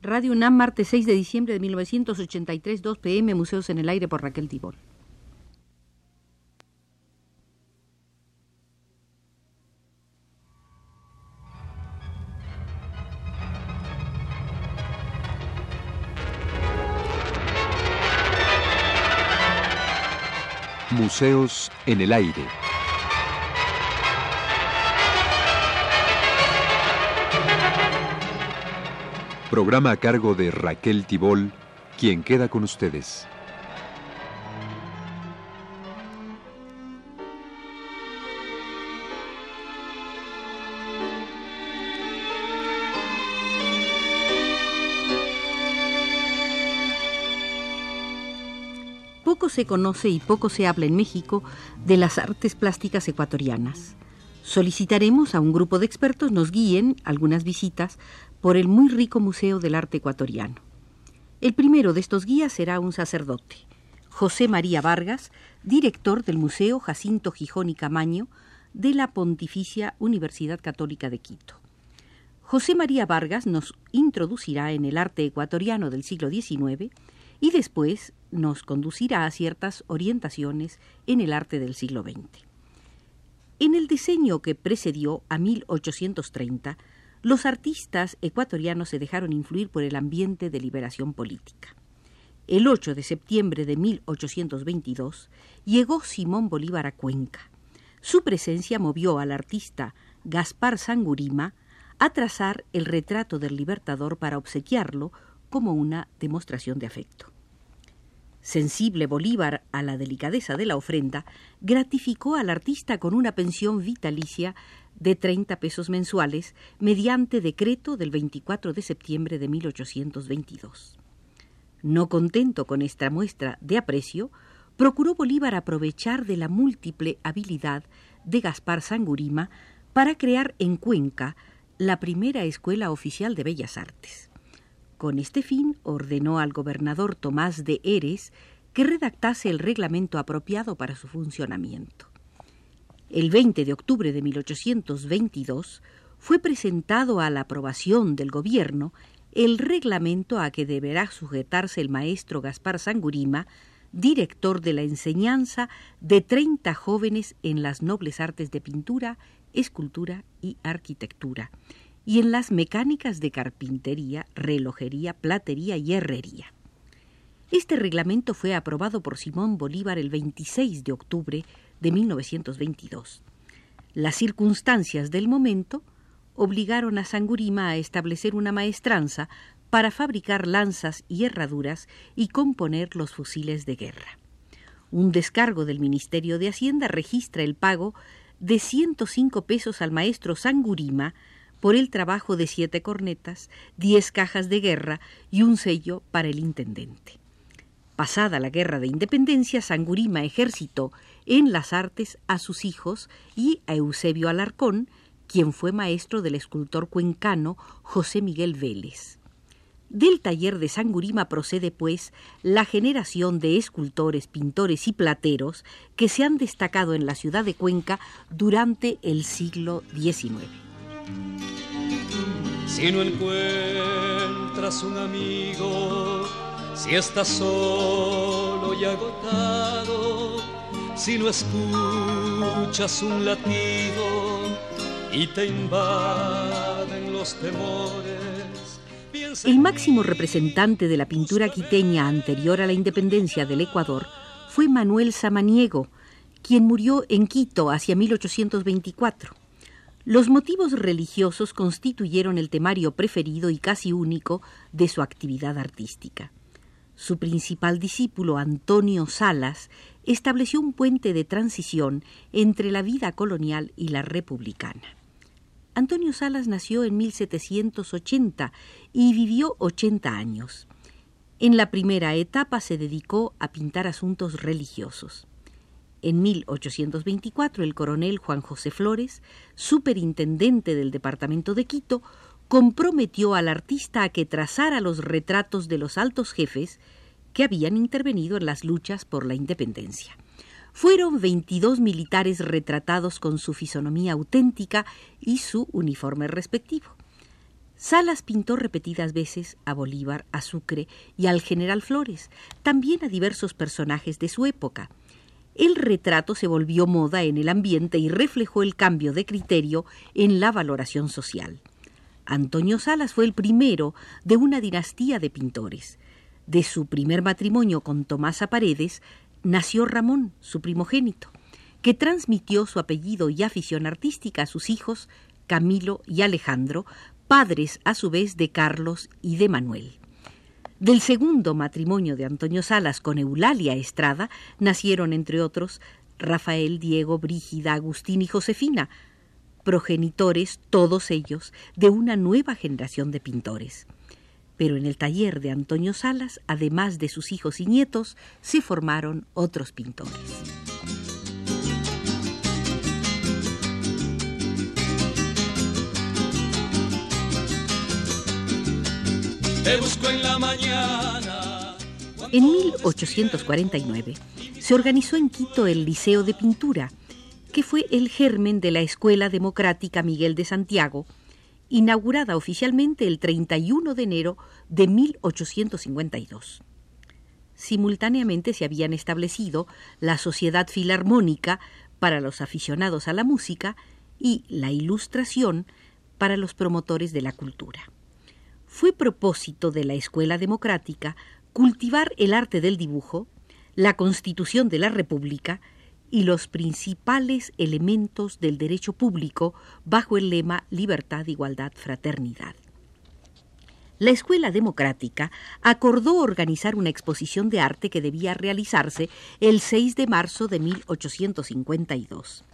Radio UNAM, martes 6 de diciembre de 1983, 2 pm, Museos en el Aire por Raquel Tibol. Museos en el Aire. Programa a cargo de Raquel Tibol, quien queda con ustedes. Poco se conoce y poco se habla en México de las artes plásticas ecuatorianas. Solicitaremos a un grupo de expertos nos guíen algunas visitas por el muy rico Museo del Arte Ecuatoriano. El primero de estos guías será un sacerdote, José María Vargas, director del Museo Jacinto Gijón y Camaño de la Pontificia Universidad Católica de Quito. José María Vargas nos introducirá en el arte ecuatoriano del siglo XIX y después nos conducirá a ciertas orientaciones en el arte del siglo XX. En el diseño que precedió a 1830, los artistas ecuatorianos se dejaron influir por el ambiente de liberación política. El 8 de septiembre de 1822 llegó Simón Bolívar a Cuenca. Su presencia movió al artista Gaspar Sangurima a trazar el retrato del libertador para obsequiarlo como una demostración de afecto. Sensible Bolívar a la delicadeza de la ofrenda, gratificó al artista con una pensión vitalicia de 30 pesos mensuales mediante decreto del 24 de septiembre de 1822. No contento con esta muestra de aprecio, procuró Bolívar aprovechar de la múltiple habilidad de Gaspar Sangurima para crear en Cuenca la primera escuela oficial de bellas artes. Con este fin ordenó al gobernador Tomás de Eres que redactase el reglamento apropiado para su funcionamiento. El 20 de octubre de 1822 fue presentado a la aprobación del gobierno el reglamento a que deberá sujetarse el maestro Gaspar Sangurima, director de la enseñanza de 30 jóvenes en las nobles artes de pintura, escultura y arquitectura, y en las mecánicas de carpintería, relojería, platería y herrería. Este reglamento fue aprobado por Simón Bolívar el 26 de octubre de 1922. Las circunstancias del momento obligaron a Sangurima a establecer una maestranza para fabricar lanzas y herraduras y componer los fusiles de guerra. Un descargo del Ministerio de Hacienda registra el pago de 105 pesos al maestro Sangurima por el trabajo de siete cornetas, diez cajas de guerra y un sello para el intendente. Pasada la guerra de independencia, Sangurima ejercitó en las artes a sus hijos y a Eusebio Alarcón, quien fue maestro del escultor cuencano José Miguel Vélez. Del taller de Sangurima procede, pues, la generación de escultores, pintores y plateros que se han destacado en la ciudad de Cuenca durante el siglo XIX. Si no encuentras un amigo, si estás solo y agotado, si no escuchas un latido y te invaden los temores. El máximo representante de la pintura quiteña anterior a la independencia del Ecuador fue Manuel Samaniego, quien murió en Quito hacia 1824. Los motivos religiosos constituyeron el temario preferido y casi único de su actividad artística. Su principal discípulo, Antonio Salas, estableció un puente de transición entre la vida colonial y la republicana. Antonio Salas nació en 1780 y vivió 80 años. En la primera etapa se dedicó a pintar asuntos religiosos. En 1824, el coronel Juan José Flores, superintendente del departamento de Quito, comprometió al artista a que trazara los retratos de los altos jefes que habían intervenido en las luchas por la independencia. Fueron 22 militares retratados con su fisonomía auténtica y su uniforme respectivo. Salas pintó repetidas veces a Bolívar, a Sucre y al general Flores, también a diversos personajes de su época. El retrato se volvió moda en el ambiente y reflejó el cambio de criterio en la valoración social. Antonio Salas fue el primero de una dinastía de pintores. De su primer matrimonio con Tomasa Paredes nació Ramón, su primogénito, que transmitió su apellido y afición artística a sus hijos Camilo y Alejandro, padres a su vez de Carlos y de Manuel. Del segundo matrimonio de Antonio Salas con Eulalia Estrada nacieron, entre otros, Rafael, Diego, Brígida, Agustín y Josefina, progenitores, todos ellos, de una nueva generación de pintores. Pero en el taller de Antonio Salas, además de sus hijos y nietos, se formaron otros pintores. En. En 1849 se organizó en Quito el Liceo de Pintura, que fue el germen de la Escuela Democrática Miguel de Santiago, inaugurada oficialmente el 31 de enero de 1852. Simultáneamente se habían establecido la Sociedad Filarmónica para los aficionados a la música y la Ilustración para los promotores de la cultura fue propósito de la Escuela Democrática cultivar el arte del dibujo, la Constitución de la República y los principales elementos del derecho público bajo el lema Libertad, Igualdad, Fraternidad. La Escuela Democrática acordó organizar una exposición de arte que debía realizarse el 6 de marzo de 1852.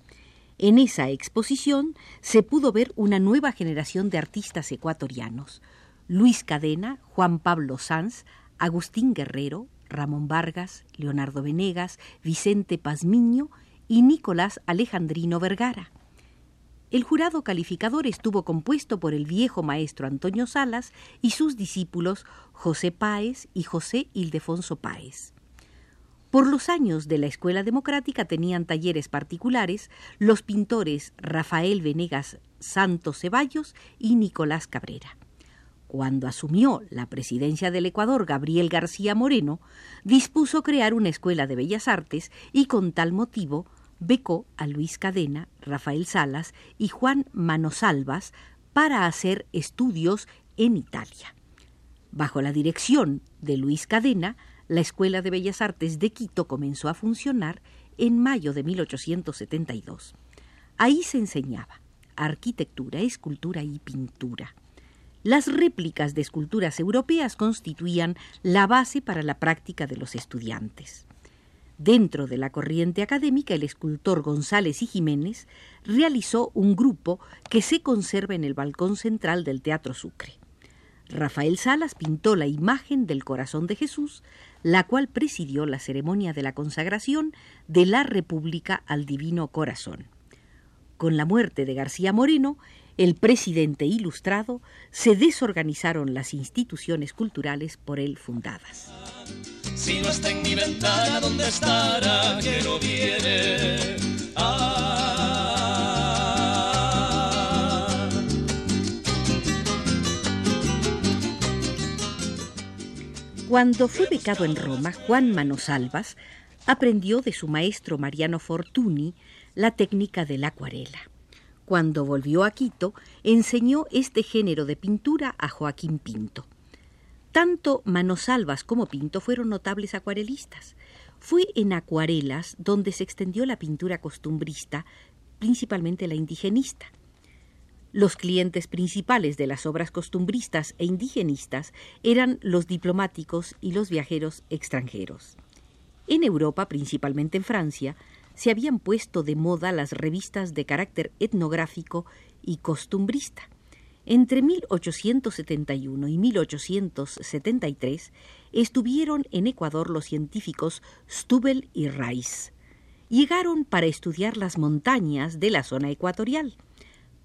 En esa exposición se pudo ver una nueva generación de artistas ecuatorianos, Luis Cadena, Juan Pablo Sanz, Agustín Guerrero, Ramón Vargas, Leonardo Venegas, Vicente Pazmiño y Nicolás Alejandrino Vergara. El jurado calificador estuvo compuesto por el viejo maestro Antonio Salas y sus discípulos José Páez y José Ildefonso Páez. Por los años de la Escuela Democrática tenían talleres particulares los pintores Rafael Venegas Santos Ceballos y Nicolás Cabrera cuando asumió la presidencia del Ecuador Gabriel García Moreno, dispuso crear una escuela de bellas artes y con tal motivo becó a Luis Cadena, Rafael Salas y Juan Manosalvas para hacer estudios en Italia. Bajo la dirección de Luis Cadena, la Escuela de Bellas Artes de Quito comenzó a funcionar en mayo de 1872. Ahí se enseñaba arquitectura, escultura y pintura. Las réplicas de esculturas europeas constituían la base para la práctica de los estudiantes. Dentro de la corriente académica, el escultor González y Jiménez realizó un grupo que se conserva en el balcón central del Teatro Sucre. Rafael Salas pintó la imagen del corazón de Jesús, la cual presidió la ceremonia de la consagración de la República al Divino Corazón. Con la muerte de García Moreno, el presidente ilustrado, se desorganizaron las instituciones culturales por él fundadas. Si no está en mi ventana, ¿dónde estará que no viene? Ah. Cuando fue becado en Roma, Juan Manosalvas aprendió de su maestro Mariano Fortuny la técnica de la acuarela. Cuando volvió a Quito, enseñó este género de pintura a Joaquín Pinto. Tanto Manosalvas como Pinto fueron notables acuarelistas. Fue en acuarelas donde se extendió la pintura costumbrista, principalmente la indigenista. Los clientes principales de las obras costumbristas e indigenistas eran los diplomáticos y los viajeros extranjeros. En Europa, principalmente en Francia, se habían puesto de moda las revistas de carácter etnográfico y costumbrista. Entre 1871 y 1873 estuvieron en Ecuador los científicos Stubel y Rice. Llegaron para estudiar las montañas de la zona ecuatorial.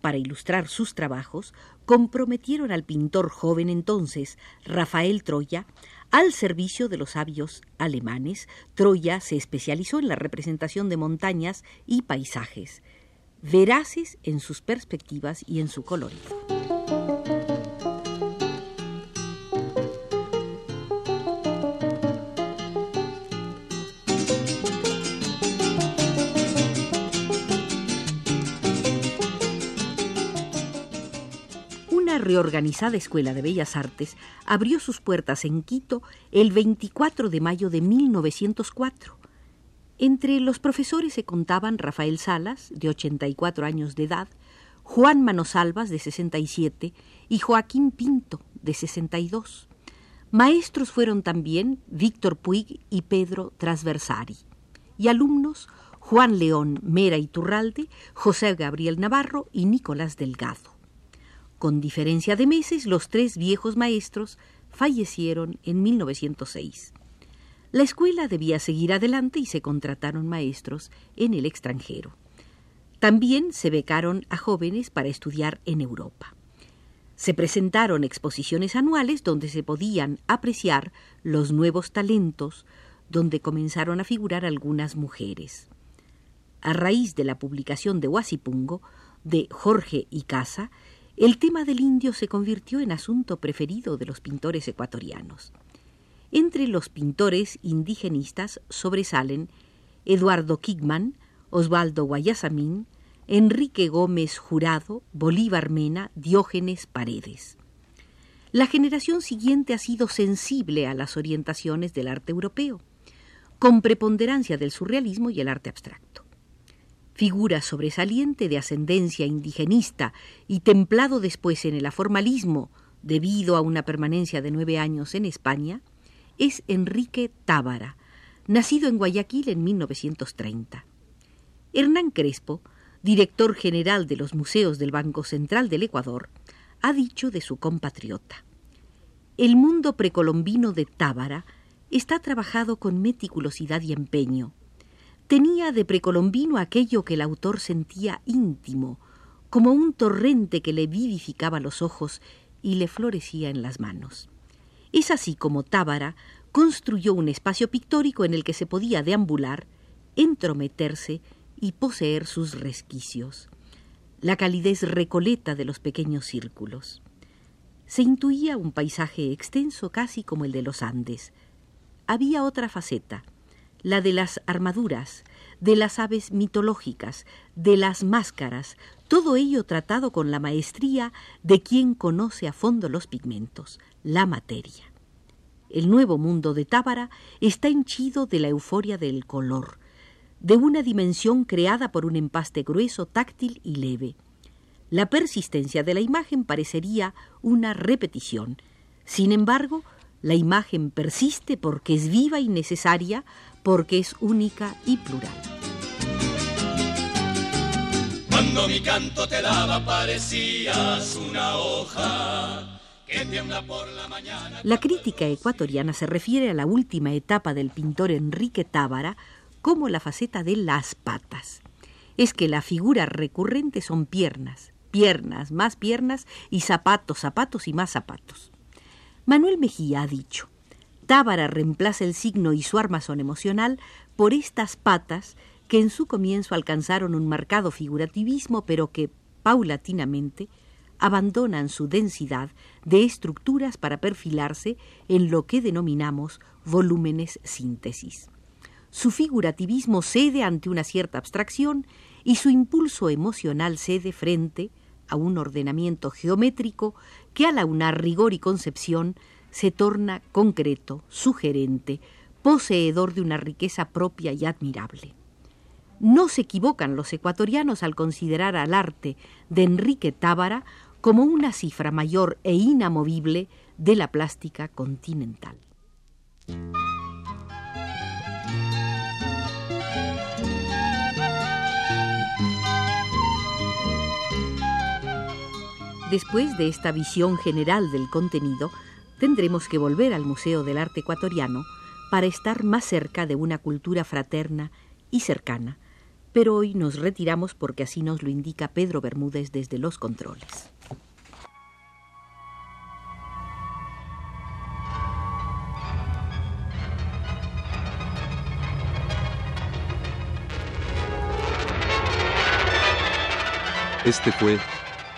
Para ilustrar sus trabajos, comprometieron al pintor joven entonces, Rafael Troya, al servicio de los sabios alemanes, Troya se especializó en la representación de montañas y paisajes, veraces en sus perspectivas y en su colorido. Reorganizada escuela de bellas artes abrió sus puertas en Quito el 24 de mayo de 1904. Entre los profesores se contaban Rafael Salas, de 84 años de edad, Juan Manosalvas, de 67, y Joaquín Pinto, de 62. Maestros fueron también Víctor Puig y Pedro Trasversari. Y alumnos Juan León Mera Iturralde, José Gabriel Navarro y Nicolás Delgado. Con diferencia de meses, los tres viejos maestros fallecieron en 1906. La escuela debía seguir adelante y se contrataron maestros en el extranjero. También se becaron a jóvenes para estudiar en Europa. Se presentaron exposiciones anuales donde se podían apreciar los nuevos talentos, donde comenzaron a figurar algunas mujeres. A raíz de la publicación de Huasipungo, de Jorge y Casa, el tema del indio se convirtió en asunto preferido de los pintores ecuatorianos. Entre los pintores indigenistas sobresalen Eduardo Kigman, Osvaldo Guayasamín, Enrique Gómez Jurado, Bolívar Mena, Diógenes Paredes. La generación siguiente ha sido sensible a las orientaciones del arte europeo, con preponderancia del surrealismo y el arte abstracto. Figura sobresaliente de ascendencia indigenista y templado después en el aformalismo debido a una permanencia de nueve años en España, es Enrique Tábara, nacido en Guayaquil en 1930. Hernán Crespo director general de los museos del Banco Central del Ecuador, ha dicho de su compatriota. El mundo precolombino de Tábara está trabajado con meticulosidad y empeño. Tenía de precolombino aquello que el autor sentía íntimo, como un torrente que le vivificaba los ojos y le florecía en las manos. Es así como Tábara construyó un espacio pictórico en el que se podía deambular, entrometerse y poseer sus resquicios, la calidez recoleta de los pequeños círculos. Se intuía un paisaje extenso casi como el de los Andes. Había otra faceta, la de las armaduras, de las aves mitológicas, de las máscaras, todo ello tratado con la maestría de quien conoce a fondo los pigmentos, la materia. El nuevo mundo de Tábara está henchido de la euforia del color, de una dimensión creada por un empaste grueso, táctil y leve. La persistencia de la imagen parecería una repetición. Sin embargo, la imagen persiste porque es viva y necesaria, porque es única y plural. Cuando mi canto te daba parecías una hoja. Que por la, mañana. la crítica ecuatoriana se refiere a la última etapa del pintor Enrique Tábara, como la faceta de las patas. Es que la figura recurrente son piernas, piernas, más piernas y zapatos, zapatos y más zapatos. Manuel Mejía ha dicho, Tábara reemplaza el signo y su armazón emocional por estas patas que en su comienzo alcanzaron un marcado figurativismo, pero que, paulatinamente, abandonan su densidad de estructuras para perfilarse en lo que denominamos volúmenes síntesis. Su figurativismo cede ante una cierta abstracción y su impulso emocional cede frente a un ordenamiento geométrico que al aunar rigor y concepción se torna concreto, sugerente, poseedor de una riqueza propia y admirable. No se equivocan los ecuatorianos al considerar al arte de Enrique Tábara como una cifra mayor e inamovible de la plástica continental. Después de esta visión general del contenido, tendremos que volver al Museo del Arte Ecuatoriano para estar más cerca de una cultura fraterna y cercana, pero hoy nos retiramos porque así nos lo indica Pedro Bermúdez desde los controles. Este fue